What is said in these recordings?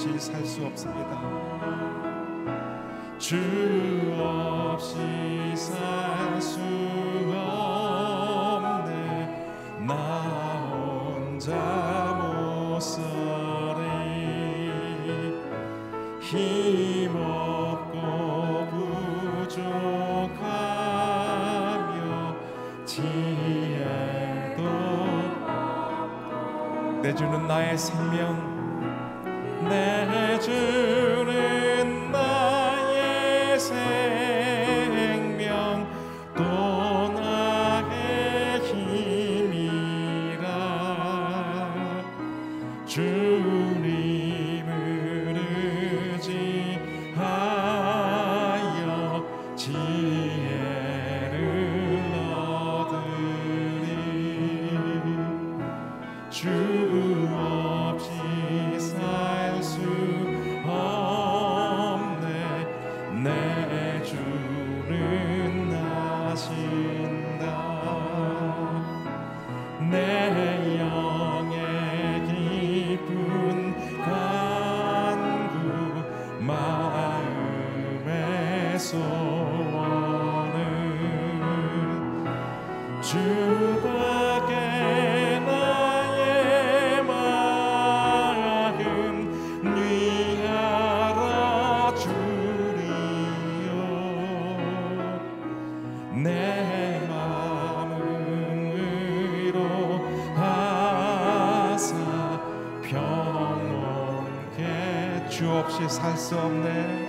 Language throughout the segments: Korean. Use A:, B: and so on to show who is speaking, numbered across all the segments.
A: 없이 살 수 없습니다.
B: 주 없이 살 수 없네 나 혼자 못 살이 힘없고 부족하며 지혜도
A: 내주는 나의 생명
B: 없이 살 수 없네.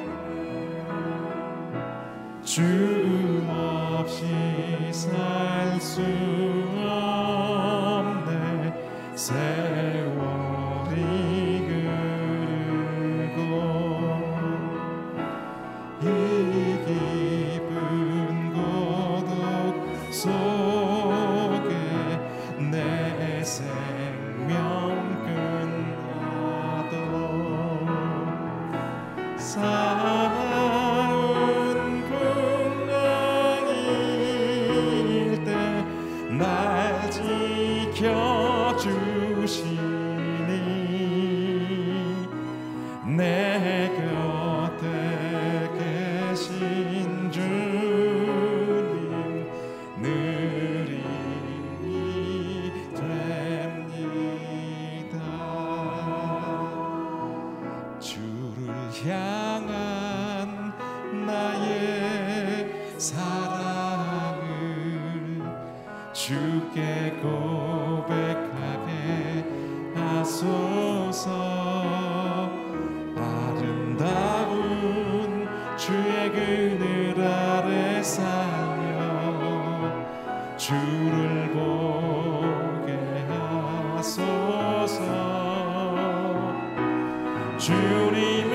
B: 주님의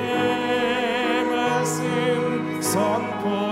B: 말씀 선포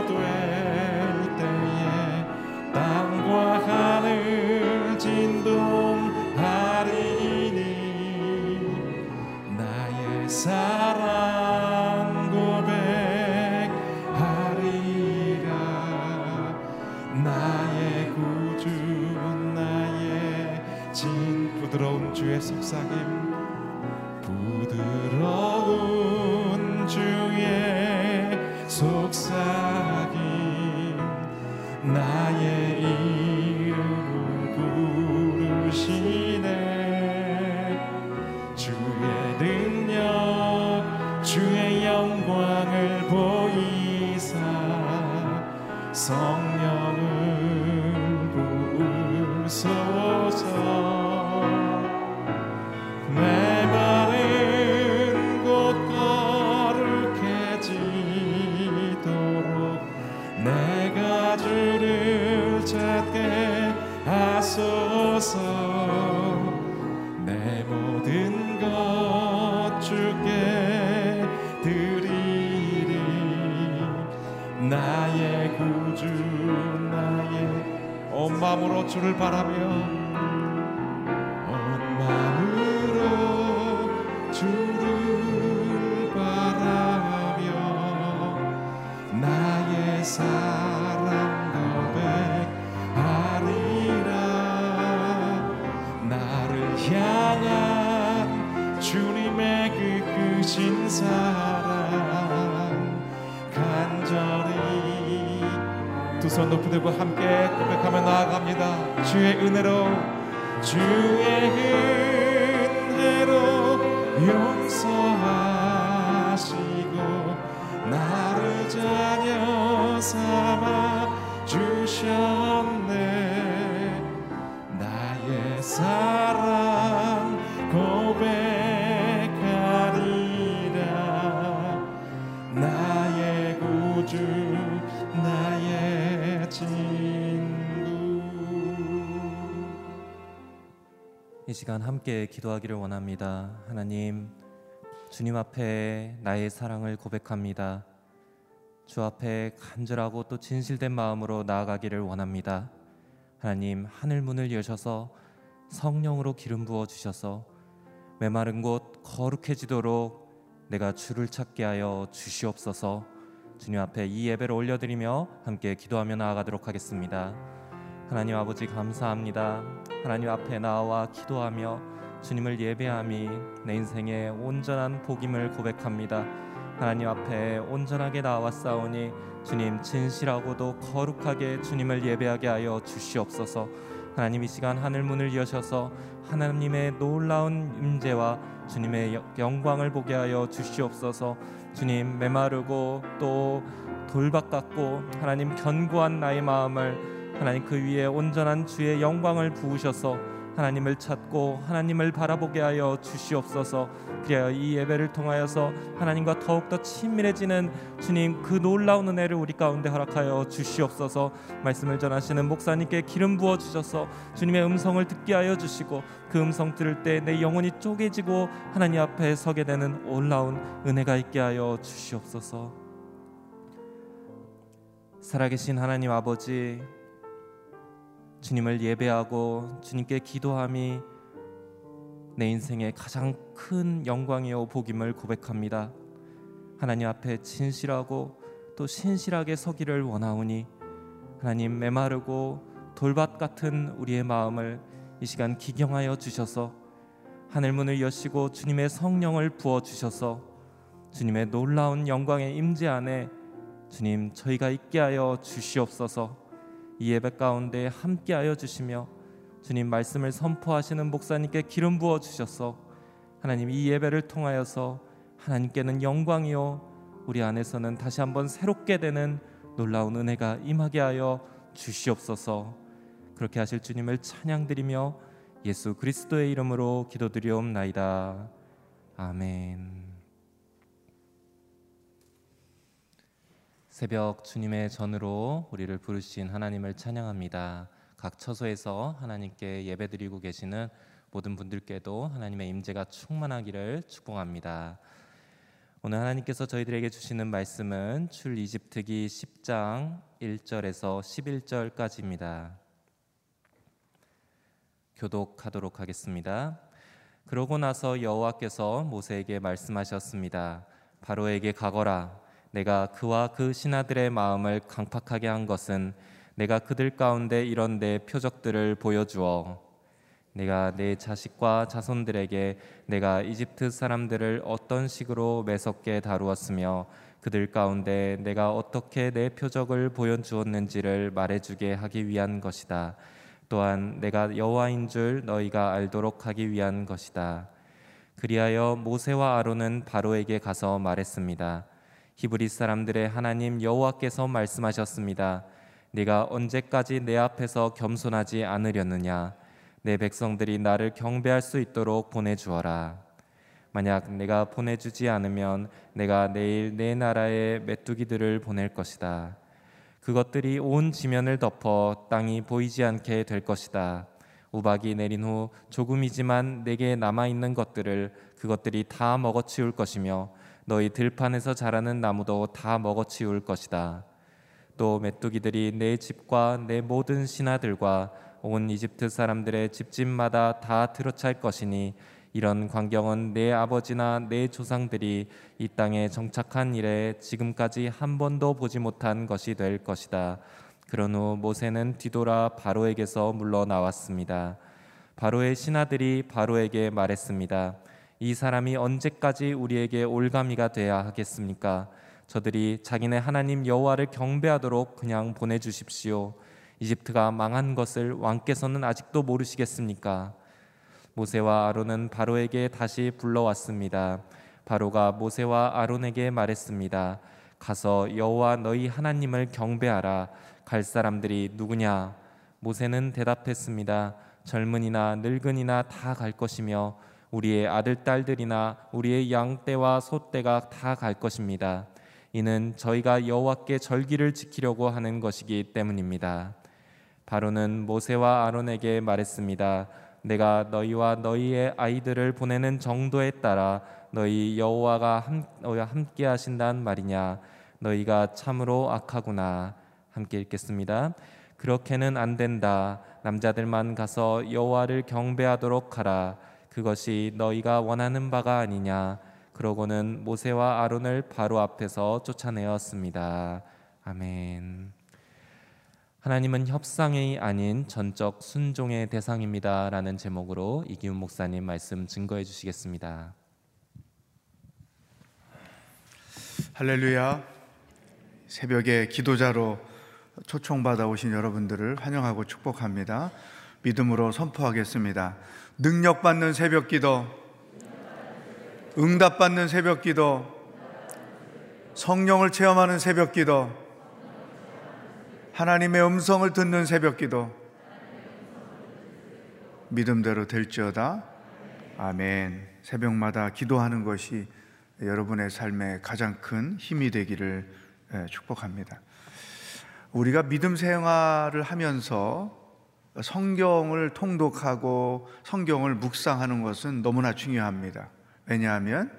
B: 주를 바라며
C: 이 시간 함께 기도하기를 원합니다. 하나님, 주님 앞에 나의 사랑을 고백합니다. 주 앞에 간절하고 또 진실된 마음으로 나아가기를 원합니다. 하나님, 하늘 문을 여셔서 성령으로 기름 부어 주셔서 메마른 곳 거룩해지도록 내가 주를 찾게 하여 주시옵소서. 주님 앞에 이 예배를 올려드리며 함께 기도하며 나아가도록 하겠습니다. 하나님 아버지 감사합니다. 하나님 앞에 나와 기도하며 주님을 예배함이 내 인생의 온전한 복임을 고백합니다. 하나님 앞에 온전하게 나왔사오니 주님 진실하고도 거룩하게 주님을 예배하게 하여 주시옵소서. 하나님 이 시간 하늘 문을 여셔서 하나님의 놀라운 임재와 주님의 여- 영광을 보게 하여 주시옵소서. 주님 메마르고 또 돌박 같고 하나님 견고한 나의 마음을 하나님 그 위에 온전한 주의 영광을 부으셔서 하나님을 찾고 하나님을 바라보게 하여 주시옵소서. 그리하여 이 예배를 통하여서 하나님과 더욱 더 친밀해지는 주님 그 놀라운 은혜를 우리 가운데 허락하여 주시옵소서. 말씀을 전하시는 목사님께 기름 부어 주셔서 주님의 음성을 듣게 하여 주시고 그 음성 들을 때 내 영혼이 쪼개지고 하나님 앞에 서게 되는 놀라운 은혜가 있게 하여 주시옵소서. 살아계신 하나님 아버지 주님을 예배하고 주님께 기도함이 내 인생의 가장 큰 영광이요 복임을 고백합니다. 하나님 앞에 진실하고 또 신실하게 서기를 원하오니 하나님 메마르고 돌밭 같은 우리의 마음을 이 시간 기경하여 주셔서 하늘 문을 여시고 주님의 성령을 부어 주셔서 주님의 놀라운 영광의 임재 안에 주님 저희가 있게 하여 주시옵소서. 이 예배 가운데 함께하여 주시며 주님 말씀을 선포하시는 목사님께 기름 부어 주셔서 하나님 이 예배를 통하여서 하나님께는 영광이요 우리 안에서는 다시 한번 새롭게 되는 놀라운 은혜가 임하게 하여 주시옵소서. 그렇게 하실 주님을 찬양드리며 예수 그리스도의 이름으로 기도드리옵나이다. 아멘 새벽 주님의 전으로 우리를 부르신 하나님을 찬양합니다. 각 처소에서 하나님께 예배드리고 계시는 모든 분들께도 하나님의 임재가 충만하기를 축복합니다. 오늘 하나님께서 저희들에게 주시는 말씀은 출 이집트기 10장 1절에서 11절까지입니다. 교독하도록 하겠습니다. 그러고 나서 여호와께서 모세에게 말씀하셨습니다. 바로에게 가거라. 내가 그와 그 신하들의 마음을 강팍하게 한 것은 내가 그들 가운데 이런 내 표적들을 보여주어 내가 내 자식과 자손들에게 내가 이집트 사람들을 어떤 식으로 매섭게 다루었으며 그들 가운데 내가 어떻게 내 표적을 보여주었는지를 말해주게 하기 위한 것이다. 또한 내가 여호와인 줄 너희가 알도록 하기 위한 것이다. 그리하여 모세와 아론은 바로에게 가서 말했습니다. 히브리 사람들의 하나님 여호와께서 말씀하셨습니다. 네가 언제까지 내 앞에서 겸손하지 않으려느냐? 내 백성들이 나를 경배할 수 있도록 보내주어라. 만약 내가 보내주지 않으면 내가 내일 내 나라에 메뚜기들을 보낼 것이다. 그것들이 온 지면을 덮어 땅이 보이지 않게 될 것이다. 우박이 내린 후 조금이지만 내게 남아 있는 것들을 그것들이 다 먹어치울 것이며 너희 들판에서 자라는 나무도 다 먹어치울 것이다. 또 메뚜기들이 내 집과 내 모든 신하들과 온 이집트 사람들의 집집마다 다 들어찰 것이니 이런 광경은 내 아버지나 내 조상들이 이 땅에 정착한 이래 지금까지 한 번도 보지 못한 것이 될 것이다. 그런 후 모세는 뒤돌아 바로에게서 물러나왔습니다. 바로의 신하들이 바로에게 말했습니다. 이 사람이 언제까지 우리에게 올가미가 돼야 하겠습니까? 저들이 자기네 하나님 여호와를 경배하도록 그냥 보내 주십시오. 이집트가 망한 것을 왕께서는 아직도 모르시겠습니까? 모세와 아론은 바로에게 다시 불러왔습니다. 바로가 모세와 아론에게 말했습니다. 가서 여호와 너희 하나님을 경배하라. 갈 사람들이 누구냐? 모세는 대답했습니다. 젊은이나 늙은이나 다 갈 것이며 우리의 아들 딸들이나 우리의 양 떼와 소 떼가 다 갈 것입니다. 이는 저희가 여호와께 절기를 지키려고 하는 것이기 때문입니다. 바로는 모세와 아론에게 말했습니다. 내가 너희와 너희의 아이들을 보내는 정도에 따라 너희 여호와가 함께 하신단 말이냐 너희가 참으로 악하구나 함께 읽겠습니다. 그렇게는 안 된다. 남자들만 가서 여호와를 경배하도록 하라. 그것이 너희가 원하는 바가 아니냐. 그러고는 모세와 아론을 바로 앞에서 쫓아내었습니다. 아멘. 하나님은 협상이 아닌 전적 순종의 대상입니다라는 제목으로 이기훈 목사님 말씀 증거해 주시겠습니다.
D: 할렐루야. 새벽에 기도자로 초청받아 오신 여러분들을 환영하고 축복합니다. 믿음으로 선포하겠습니다. 능력받는 새벽 기도, 응답받는 새벽 기도, 성령을 체험하는 새벽 기도, 하나님의 음성을 듣는 새벽 기도. 믿음대로 될지어다. 아멘. 새벽마다 기도하는 것이 여러분의 삶에 가장 큰 힘이 되기를 축복합니다. 우리가 믿음 생활을 하면서 성경을 통독하고 성경을 묵상하는 것은 너무나 중요합니다 왜냐하면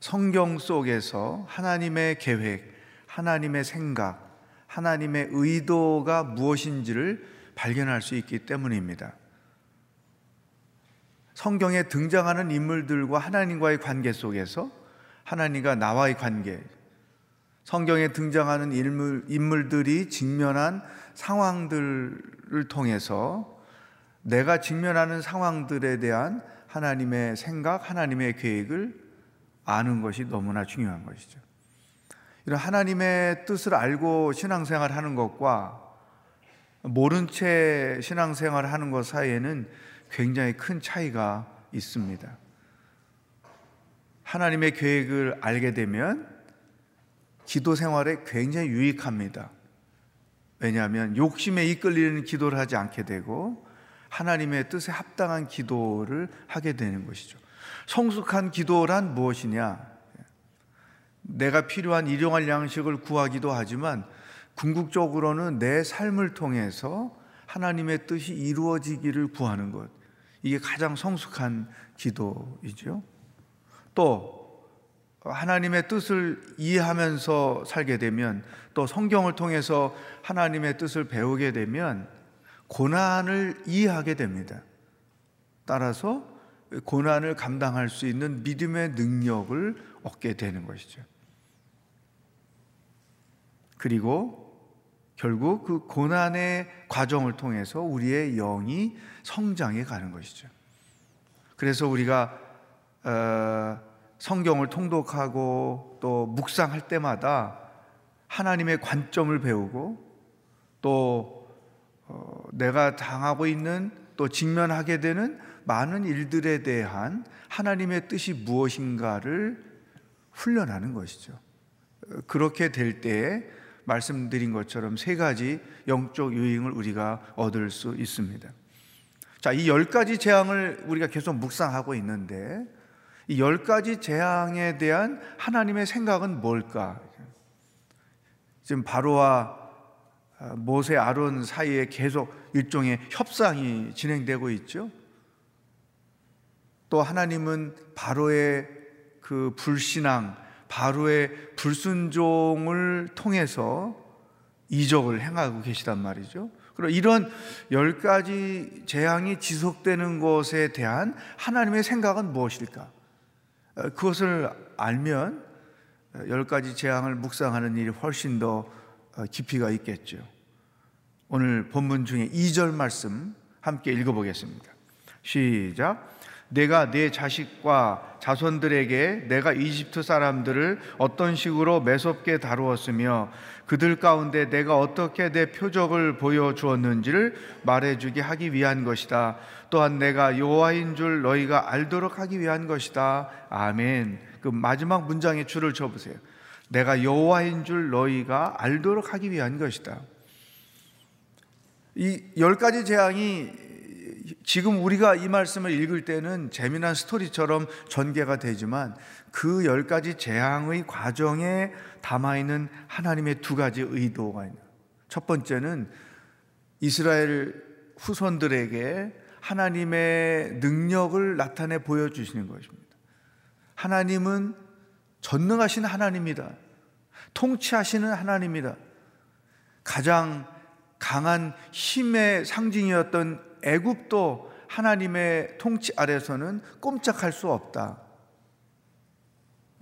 D: 성경 속에서 하나님의 계획, 하나님의 생각, 하나님의 의도가 무엇인지를 발견할 수 있기 때문입니다. 성경에 등장하는 인물들과 하나님과의 관계 속에서 하나님과 나와의 관계, 성경에 등장하는 인물, 인물들이 직면한 상황들을 통해서 내가 직면하는 상황들에 대한 하나님의 생각, 하나님의 계획을 아는 것이 너무나 중요한 것이죠. 이런 하나님의 뜻을 알고 신앙생활 하는 것과 모른 채 신앙생활 하는 것 사이에는 굉장히 큰 차이가 있습니다. 하나님의 계획을 알게 되면 기도 생활에 굉장히 유익합니다. 왜냐하면 욕심에 이끌리는 기도를 하지 않게 되고 하나님의 뜻에 합당한 기도를 하게 되는 것이죠. 성숙한 기도란 무엇이냐? 내가 필요한 일용할 양식을 구하기도 하지만 궁극적으로는 내 삶을 통해서 하나님의 뜻이 이루어지기를 구하는 것. 이게 가장 성숙한 기도이죠. 또 하나님의 뜻을 이해하면서 살게 되면 또 성경을 통해서 하나님의 뜻을 배우게 되면 고난을 이해하게 됩니다. 따라서 고난을 감당할 수 있는 믿음의 능력을 얻게 되는 것이죠. 그리고 결국 그 고난의 과정을 통해서 우리의 영이 성장해 가는 것이죠. 그래서 우리가 어, 성경을 통독하고 또 묵상할 때마다 하나님의 관점을 배우고 또 어, 내가 당하고 있는 또 직면하게 되는 많은 일들에 대한 하나님의 뜻이 무엇인가를 훈련하는 것이죠. 그렇게 될 때에 말씀드린 것처럼 세 가지 영적 유익을 우리가 얻을 수 있습니다. 자, 이 열 가지 재앙을 우리가 계속 묵상하고 있는데 이 열 가지 재앙에 대한 하나님의 생각은 뭘까? 지금 바로와 모세 아론 사이에 계속 일종의 협상이 진행되고 있죠. 또 하나님은 바로의 그 불신앙, 바로의 불순종을 통해서 이적을 행하고 계시단 말이죠. 그럼 이런 열 가지 재앙이 지속되는 것에 대한 하나님의 생각은 무엇일까? 어, 그것을 알면 열 가지 재앙을 묵상하는 일이 훨씬 더 어, 깊이가 있겠죠. 오늘 본문 중에 2절 말씀 함께 읽어보겠습니다. 시작. 내가 내 자식과 자손들에게 내가 이집트 사람들을 어떤 식으로 매섭게 다루었으며 그들 가운데 내가 어떻게 내 표적을 보여 주었는지를 말해 주게 하기 위한 것이다. 또한 내가 여호와인 줄 너희가 알도록 하기 위한 것이다. 아멘. 그 마지막 문장에 줄을 쳐 보세요. 내가 여호와인 줄 너희가 알도록 하기 위한 것이다. 이 열 가지 재앙이 지금 우리가 이 말씀을 읽을 때는 재미난 스토리처럼 전개가 되지만 그 열 가지 재앙의 과정에 담아 있는 하나님의 두 가지 의도가 있는. 첫 번째는 이스라엘 후손들에게 하나님의 능력을 나타내 보여주시는 것입니다. 하나님은 전능하신 하나님이다. 통치하시는 하나님이다. 가장 강한 힘의 상징이었던 애굽도 하나님의 통치 아래서는 꼼짝할 수 없다.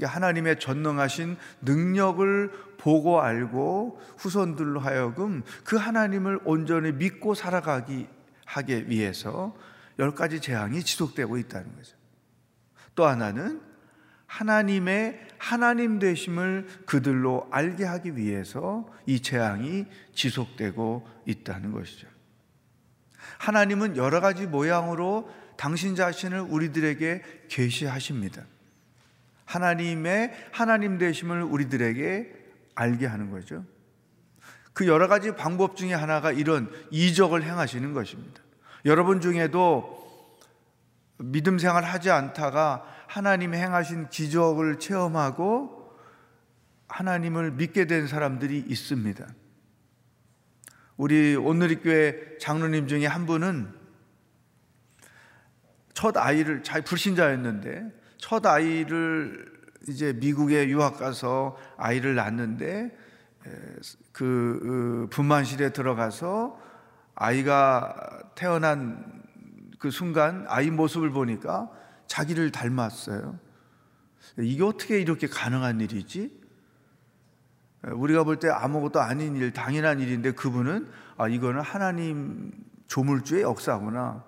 D: 하나님의 전능하신 능력을 보고 알고 후손들로 하여금 그 하나님을 온전히 믿고 살아가기 하기 위해서 열 가지 재앙이 지속되고 있다는 거죠. 또 하나는 하나님의 하나님 되심을 그들로 알게 하기 위해서 이 재앙이 지속되고 있다는 것이죠. 하나님은 여러 가지 모양으로 당신 자신을 우리들에게 계시하십니다. 하나님의 하나님 되심을 우리들에게 알게 하는 거죠. 그 여러 가지 방법 중에 하나가 이런 이적을 행하시는 것입니다. 여러분 중에도 믿음 생활 하지 않다가 하나님 행하신 기적을 체험하고 하나님을 믿게 된 사람들이 있습니다. 우리 오늘리교회 장로님 중에 한 분은 첫 아이를 잘 불신자였는데 첫 아이를 이제 미국에 유학 가서 아이를 낳는데 그 분만실에 들어가서 아이가 태어난 그 순간 아이 모습을 보니까 자기를 닮았어요. 이게 어떻게 이렇게 가능한 일이지? 우리가 볼 때 아무것도 아닌 일, 당연한 일인데 그분은 아, 이거는 하나님 조물주의 역사구나.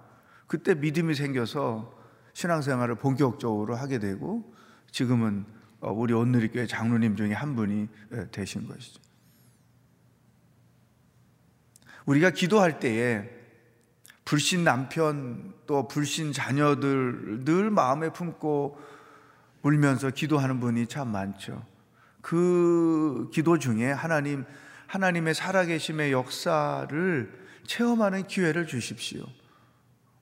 D: 그때 믿음이 생겨서 신앙생활을 본격적으로 하게 되고 지금은 어, 우리 온누리교회 장로님 중에 한 분이 되신 것이죠. 우리가 기도할 때에 불신 남편 또 불신 자녀들 늘 마음에 품고 울면서 기도하는 분이 참 많죠. 그 기도 중에 하나님 하나님의 살아계심의 역사를 체험하는 기회를 주십시오.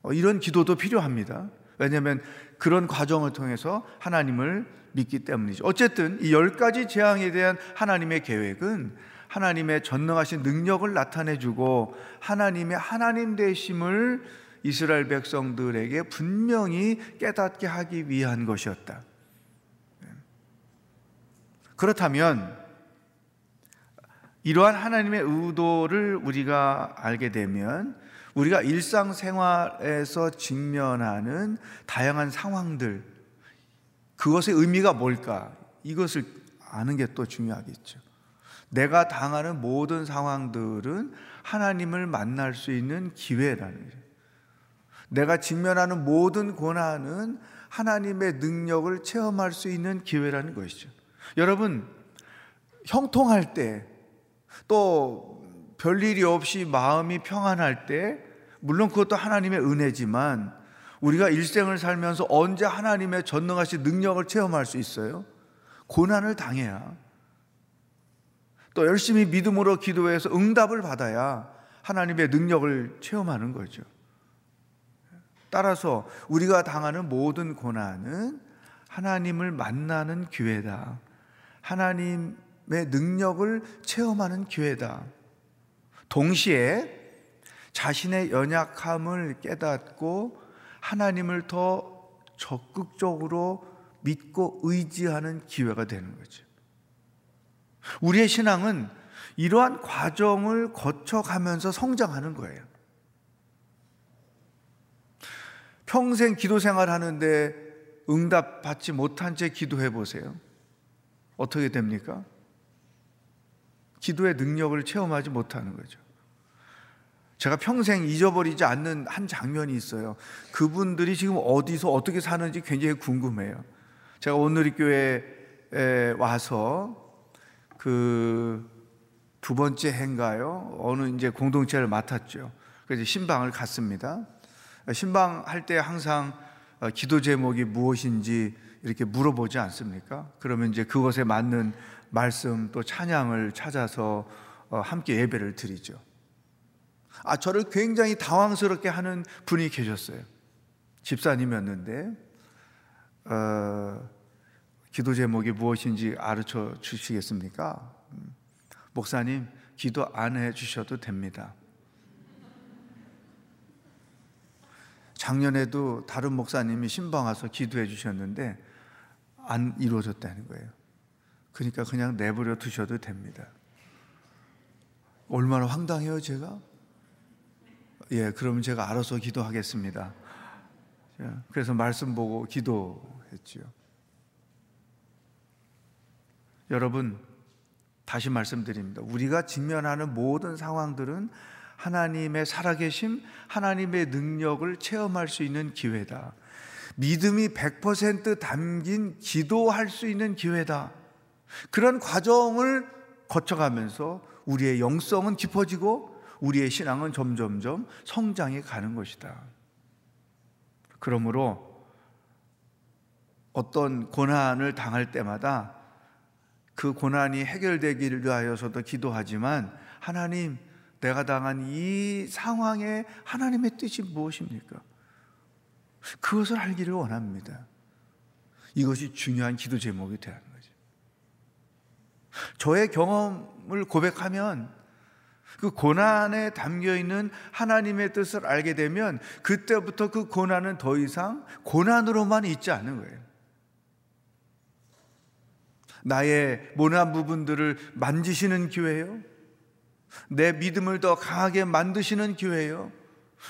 D: 어, 이런 기도도 필요합니다. 왜냐하면 그런 과정을 통해서 하나님을 믿기 때문이죠. 어쨌든 이 열 가지 재앙에 대한 하나님의 계획은 하나님의 전능하신 능력을 나타내주고 하나님의 하나님 되심을 이스라엘 백성들에게 분명히 깨닫게 하기 위한 것이었다. 그렇다면 이러한 하나님의 의도를 우리가 알게 되면 우리가 일상생활에서 직면하는 다양한 상황들 그것의 의미가 뭘까? 이것을 아는 게 또 중요하겠죠. 내가 당하는 모든 상황들은 하나님을 만날 수 있는 기회라는 거죠. 내가 직면하는 모든 고난은 하나님의 능력을 체험할 수 있는 기회라는 것이죠. 여러분, 형통할 때, 또 별일이 없이 마음이 평안할 때, 물론 그것도 하나님의 은혜지만, 우리가 일생을 살면서 언제 하나님의 전능하신 능력을 체험할 수 있어요? 고난을 당해야. 또 열심히 믿음으로 기도해서 응답을 받아야 하나님의 능력을 체험하는 거죠. 따라서 우리가 당하는 모든 고난은 하나님을 만나는 기회다. 하나님의 능력을 체험하는 기회다. 동시에 자신의 연약함을 깨닫고 하나님을 더 적극적으로 믿고 의지하는 기회가 되는 거죠. 우리의 신앙은 이러한 과정을 거쳐가면서 성장하는 거예요. 평생 기도 생활 하는데 응답 받지 못한 채 기도해 보세요. 어떻게 됩니까? 기도의 능력을 체험하지 못하는 거죠. 제가 평생 잊어버리지 않는 한 장면이 있어요. 그분들이 지금 어디서 어떻게 사는지 굉장히 궁금해요. 제가 오늘리 교회에 와서 그 두 번째 해인가요? 어느 이제 공동체를 맡았죠. 그래서 신방을 갔습니다. 신방 할 때 항상 기도 제목이 무엇인지 이렇게 물어보지 않습니까? 그러면 이제 그것에 맞는 말씀 또 찬양을 찾아서 어, 함께 예배를 드리죠. 아, 저를 굉장히 당황스럽게 하는 분이 계셨어요. 집사님이었는데, 어, 기도 제목이 무엇인지 가르쳐 주시겠습니까? 음, 목사님, 기도 안 해 주셔도 됩니다. 작년에도 다른 목사님이 신방 와서 기도해 주셨는데 안 이루어졌다는 거예요. 그러니까 그냥 내버려 두셔도 됩니다. 얼마나 황당해요, 제가? 예, 그러면 제가 알아서 기도하겠습니다. 그래서 말씀 보고 기도했지요. 여러분, 다시 말씀드립니다. 우리가 직면하는 모든 상황들은 하나님의 살아계심, 하나님의 능력을 체험할 수 있는 기회다. 믿음이 100% 담긴 기도할 수 있는 기회다. 그런 과정을 거쳐가면서 우리의 영성은 깊어지고 우리의 신앙은 점점점 성장해 가는 것이다. 그러므로 어떤 고난을 당할 때마다 그 고난이 해결되기를 위하여서도 기도하지만 하나님 내가 당한 이 상황에 하나님의 뜻이 무엇입니까? 그것을 알기를 원합니다. 이것이 중요한 기도 제목이 되는 거죠. 저의 경험을 고백하면 그 고난에 담겨 있는 하나님의 뜻을 알게 되면 그때부터 그 고난은 더 이상 고난으로만 있지 않는 거예요. 나의 모난 부분들을 만지시는 기회예요. 내 믿음을 더 강하게 만드시는 기회예요.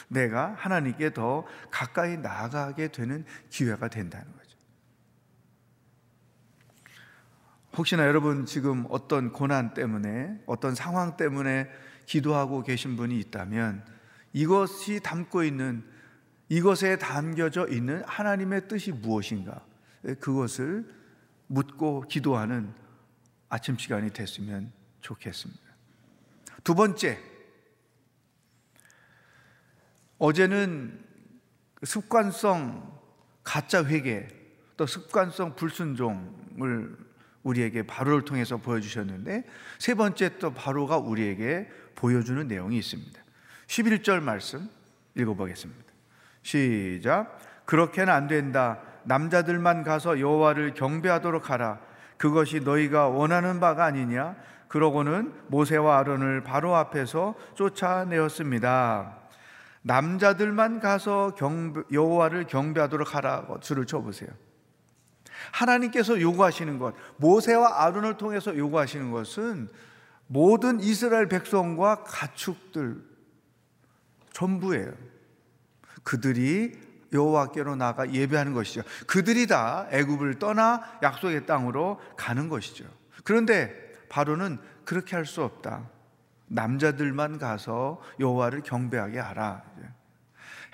D: 내가 하나님께 더 가까이 나아가게 되는 기회가 된다는 거죠. 혹시나 여러분 지금 어떤 고난 때문에 어떤 상황 때문에 기도하고 계신 분이 있다면 이것이 담고 있는 이것에 담겨져 있는 하나님의 뜻이 무엇인가 그것을 묻고 기도하는 아침 시간이 됐으면 좋겠습니다. 두 번째, 어제는 습관성 가짜 회개 또 습관성 불순종을 우리에게 바로를 통해서 보여주셨는데 세 번째 또 바로가 우리에게 보여주는 내용이 있습니다. 11절 말씀 읽어보겠습니다. 시작. 그렇게는 안 된다. 남자들만 가서 여호와를 경배하도록 하라. 그것이 너희가 원하는 바가 아니냐? 그러고는 모세와 아론을 바로 앞에서 쫓아내었습니다. 남자들만 가서 경배, 여호와를 경배하도록 하라고 줄을 쳐보세요. 하나님께서 요구하시는 것, 모세와 아론을 통해서 요구하시는 것은 모든 이스라엘 백성과 가축들 전부예요. 그들이 여호와께로 나가 예배하는 것이죠. 그들이 다 애굽을 떠나 약속의 땅으로 가는 것이죠. 그런데 바로는 그렇게 할 수 없다. 남자들만 가서 여호와를 경배하게 하라.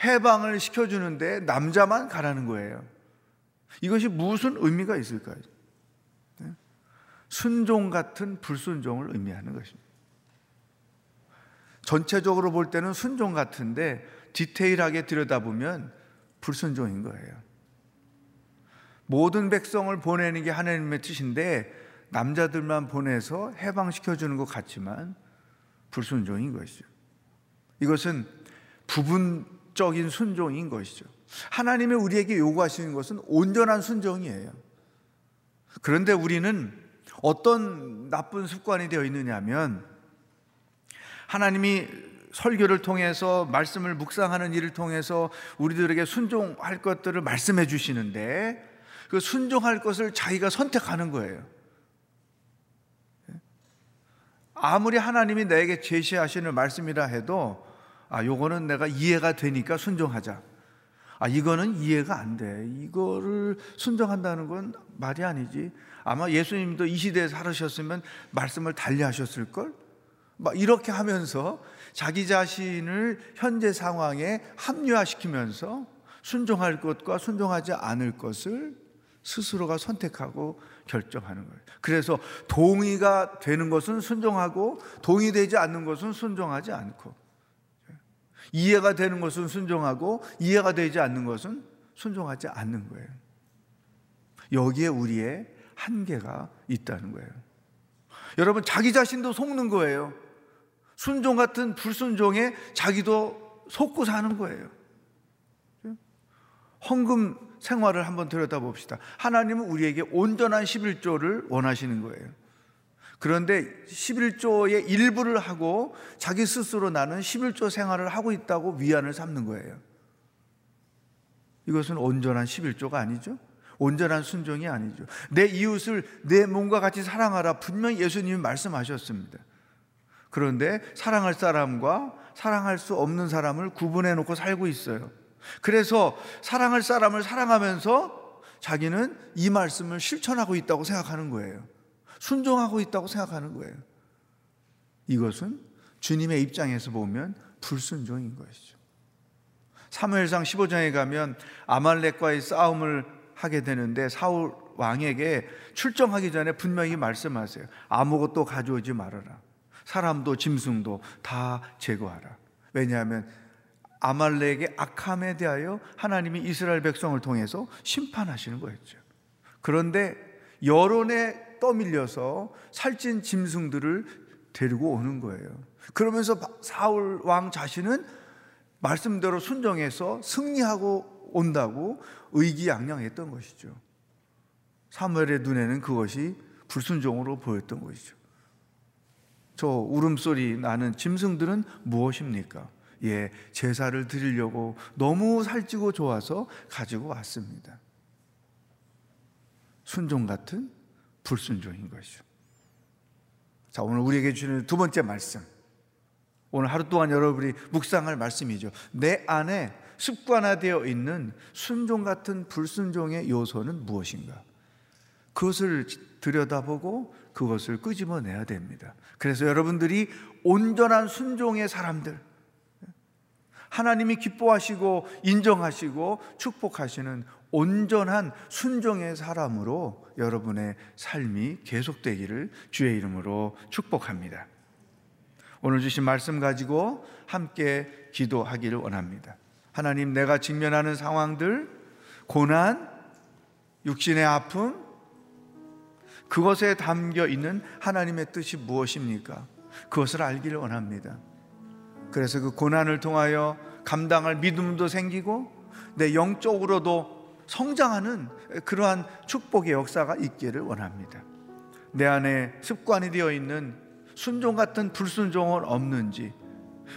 D: 해방을 시켜주는데 남자만 가라는 거예요. 이것이 무슨 의미가 있을까요? 순종 같은 불순종을 의미하는 것입니다. 전체적으로 볼 때는 순종 같은데 디테일하게 들여다보면 불순종인 거예요. 모든 백성을 보내는 게 하나님의 뜻인데 남자들만 보내서 해방시켜 주는 것 같지만 불순종인 것이죠. 이것은 부분적인 순종인 것이죠. 하나님의 우리에게 요구하시는 것은 온전한 순종이에요. 그런데 우리는 어떤 나쁜 습관이 되어 있느냐면 하나님이 설교를 통해서 말씀을 묵상하는 일을 통해서 우리들에게 순종할 것들을 말씀해 주시는데 그 순종할 것을 자기가 선택하는 거예요. 아무리 하나님이 나에게 제시하시는 말씀이라 해도 아 요거는 내가 이해가 되니까 순종하자. 아 이거는 이해가 안 돼. 이거를 순종한다는 건 말이 아니지. 아마 예수님도 이 시대에 살으셨으면 말씀을 달리 하셨을 걸. 막 이렇게 하면서 자기 자신을 현재 상황에 합리화시키면서 순종할 것과 순종하지 않을 것을 스스로가 선택하고 결정하는 거예요. 그래서 동의가 되는 것은 순종하고 동의되지 않는 것은 순종하지 않고 이해가 되는 것은 순종하고 이해가 되지 않는 것은 순종하지 않는 거예요. 여기에 우리의 한계가 있다는 거예요. 여러분 자기 자신도 속는 거예요. 순종 같은 불순종에 자기도 속고 사는 거예요. 헌금 생활을 한번 들여다봅시다. 하나님은 우리에게 온전한 11조를 원하시는 거예요. 그런데 11조의 일부를 하고 자기 스스로 나는 11조 생활을 하고 있다고 위안을 삼는 거예요. 이것은 온전한 11조가 아니죠. 온전한 순종이 아니죠. 내 이웃을 내 몸과 같이 사랑하라. 분명히 예수님이 말씀하셨습니다. 그런데 사랑할 사람과 사랑할 수 없는 사람을 구분해 놓고 살고 있어요. 그래서 사랑할 사람을 사랑하면서 자기는 이 말씀을 실천하고 있다고 생각하는 거예요. 순종하고 있다고 생각하는 거예요. 이것은 주님의 입장에서 보면 불순종인 것이죠. 사무엘상 15장에 가면 아말렉과의 싸움을 하게 되는데 사울 왕에게 출정하기 전에 분명히 말씀하세요. 아무것도 가져오지 말아라. 사람도 짐승도 다 제거하라. 왜냐하면 아말렉의 악함에 대하여 하나님이 이스라엘 백성을 통해서 심판하시는 거였죠. 그런데 여론에 떠밀려서 살찐 짐승들을 데리고 오는 거예요. 그러면서 사울 왕 자신은 말씀대로 순종해서 승리하고 온다고 의기양양했던 것이죠. 사무엘의 눈에는 그것이 불순종으로 보였던 것이죠. 저 울음소리 나는 짐승들은 무엇입니까? 예, 제사를 드리려고 너무 살찌고 좋아서 가지고 왔습니다. 순종 같은 불순종인 것이죠. 자, 오늘 우리에게 주는 두 번째 말씀. 오늘 하루 동안 여러분이 묵상할 말씀이죠. 내 안에 습관화되어 있는 순종 같은 불순종의 요소는 무엇인가? 그것을 들여다보고 그것을 끄집어내야 됩니다. 그래서 여러분들이 온전한 순종의 사람들, 하나님이 기뻐하시고 인정하시고 축복하시는 온전한 순종의 사람으로 여러분의 삶이 계속되기를 주의 이름으로 축복합니다. 오늘 주신 말씀 가지고 함께 기도하기를 원합니다. 하나님, 내가 직면하는 상황들, 고난, 육신의 아픔, 그것에 담겨 있는 하나님의 뜻이 무엇입니까? 그것을 알기를 원합니다. 그래서 그 고난을 통하여 감당할 믿음도 생기고 내 영적으로도 성장하는 그러한 축복의 역사가 있기를 원합니다. 내 안에 습관이 되어 있는 순종 같은 불순종은 없는지,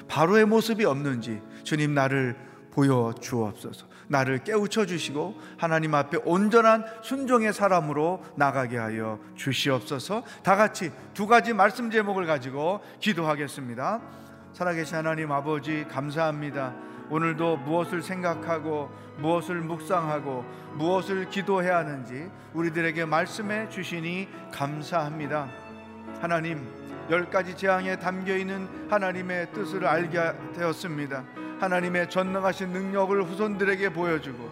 D: 바로의 모습이 없는지 주님 나를 보여 주옵소서. 나를 깨우쳐 주시고 하나님 앞에 온전한 순종의 사람으로 나가게 하여 주시옵소서. 다 같이 두 가지 말씀 제목을 가지고 기도하겠습니다. 살아계신 하나님 아버지 감사합니다. 오늘도 무엇을 생각하고 무엇을 묵상하고 무엇을 기도해야 하는지 우리들에게 말씀해 주시니 감사합니다. 하나님 열 가지 재앙에 담겨 있는 하나님의 뜻을 알게 되었습니다. 하나님의 전능하신 능력을 후손들에게 보여주고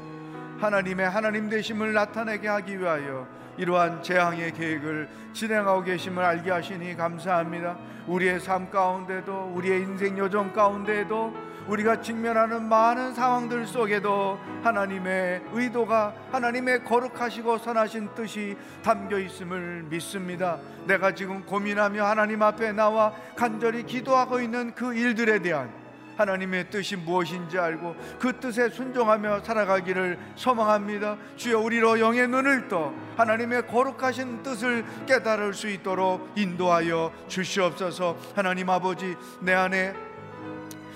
D: 하나님의 하나님 되심을 나타내게 하기 위하여 이러한 재앙의 계획을 진행하고 계심을 알게 하시니 감사합니다. 우리의 삶 가운데도 우리의 인생 여정 가운데에도 우리가 직면하는 많은 상황들 속에도 하나님의 의도가 하나님의 거룩하시고 선하신 뜻이 담겨 있음을 믿습니다. 내가 지금 고민하며 하나님 앞에 나와 간절히 기도하고 있는 그 일들에 대한 하나님의 뜻이 무엇인지 알고 그 뜻에 순종하며 살아가기를 소망합니다. 주여 우리로 영의 눈을 떠 하나님의 거룩하신 뜻을 깨달을 수 있도록 인도하여 주시옵소서. 하나님 아버지 내 안에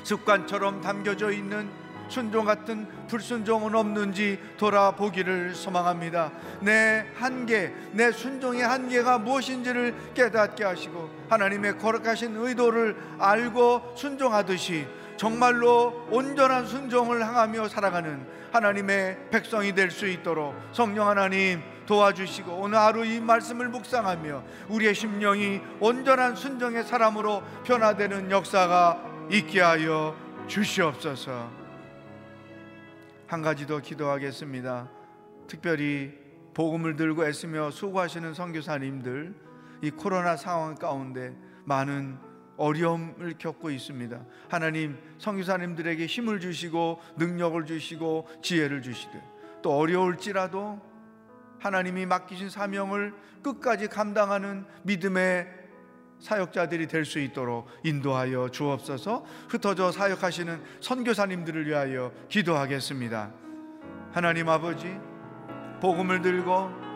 D: 습관처럼 담겨져 있는 순종 같은 불순종은 없는지 돌아보기를 소망합니다. 내 한계, 내 순종의 한계가 무엇인지를 깨닫게 하시고 하나님의 거룩하신 의도를 알고 순종하듯이 정말로 온전한 순종을 향하며 살아가는 하나님의 백성이 될 수 있도록 성령 하나님 도와주시고 오늘 하루 이 말씀을 묵상하며 우리의 심령이 온전한 순종의 사람으로 변화되는 역사가 있게 하여 주시옵소서. 한 가지 더 기도하겠습니다. 특별히 복음을 들고 애쓰며 수고하시는 선교사님들 이 코로나 상황 가운데 많은 어려움을 겪고 있습니다. 하나님 선교사님들에게 힘을 주시고 능력을 주시고 지혜를 주시되 또 어려울지라도 하나님이 맡기신 사명을 끝까지 감당하는 믿음의 사역자들이 될 수 있도록 인도하여 주옵소서. 흩어져 사역하시는 선교사님들을 위하여 기도하겠습니다. 하나님 아버지, 복음을 들고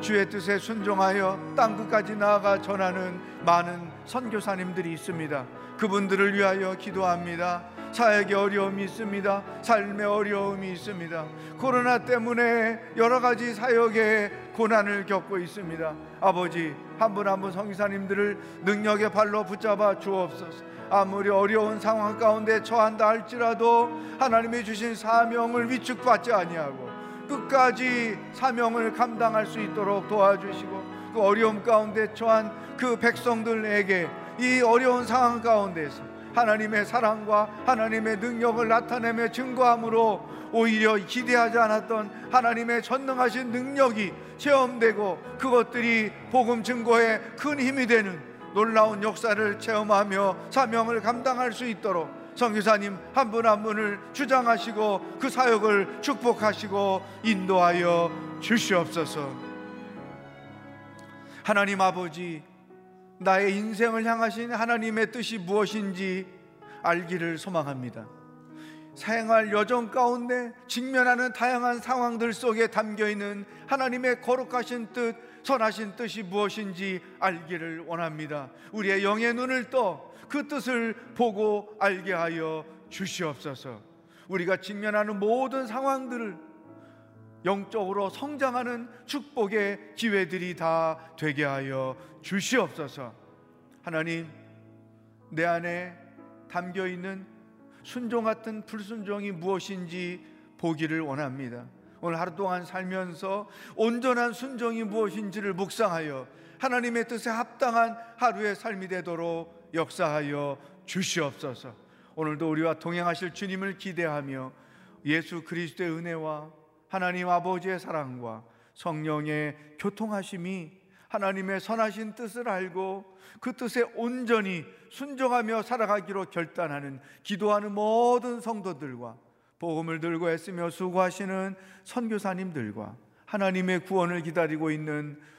D: 주의 뜻에 순종하여 땅 끝까지 나아가 전하는 많은 선교사님들이 있습니다. 그분들을 위하여 기도합니다. 사역의 어려움이 있습니다. 삶의 어려움이 있습니다. 코로나 때문에 여러 가지 사역의 고난을 겪고 있습니다. 아버지 한 분 한 분 성기사님들을 능력의 발로 붙잡아 주옵소서. 아무리 어려운 상황 가운데 처한다 할지라도 하나님이 주신 사명을 위축받지 아니하고 끝까지 사명을 감당할 수 있도록 도와주시고 그 어려움 가운데 처한 그 백성들에게 이 어려운 상황 가운데서 하나님의 사랑과 하나님의 능력을 나타내며 증거함으로 오히려 기대하지 않았던 하나님의 전능하신 능력이 체험되고 그것들이 복음 증거에 큰 힘이 되는 놀라운 역사를 체험하며 사명을 감당할 수 있도록 성교사님 한분한 분을 주장하시고 그 사역을 축복하시고 인도하여 주시옵소서. 하나님 아버지 나의 인생을 향하신 하나님의 뜻이 무엇인지 알기를 소망합니다. 생활 여정 가운데 직면하는 다양한 상황들 속에 담겨 있는 하나님의 거룩하신 뜻, 선하신 뜻이 무엇인지 알기를 원합니다. 우리의 영의 눈을 떠 그 뜻을 보고 알게 하여 주시옵소서. 우리가 직면하는 모든 상황들을 영적으로 성장하는 축복의 기회들이 다 되게 하여 주시옵소서. 하나님, 내 안에 담겨 있는 순종 같은 불순종이 무엇인지 보기를 원합니다. 오늘 하루 동안 살면서 온전한 순종이 무엇인지를 묵상하여 하나님의 뜻에 합당한 하루의 삶이 되도록 역사하여 주시옵소서. 오늘도 우리와 동행하실 주님을 기대하며 예수 그리스도의 은혜와 하나님 아버지의 사랑과 성령의 교통하심이 하나님의 선하신 뜻을 알고 그 뜻에 온전히 순종하며 살아가기로 결단하는 기도하는 모든 성도들과 복음을 들고 애쓰며 수고하시는 선교사님들과 하나님의 구원을 기다리고 있는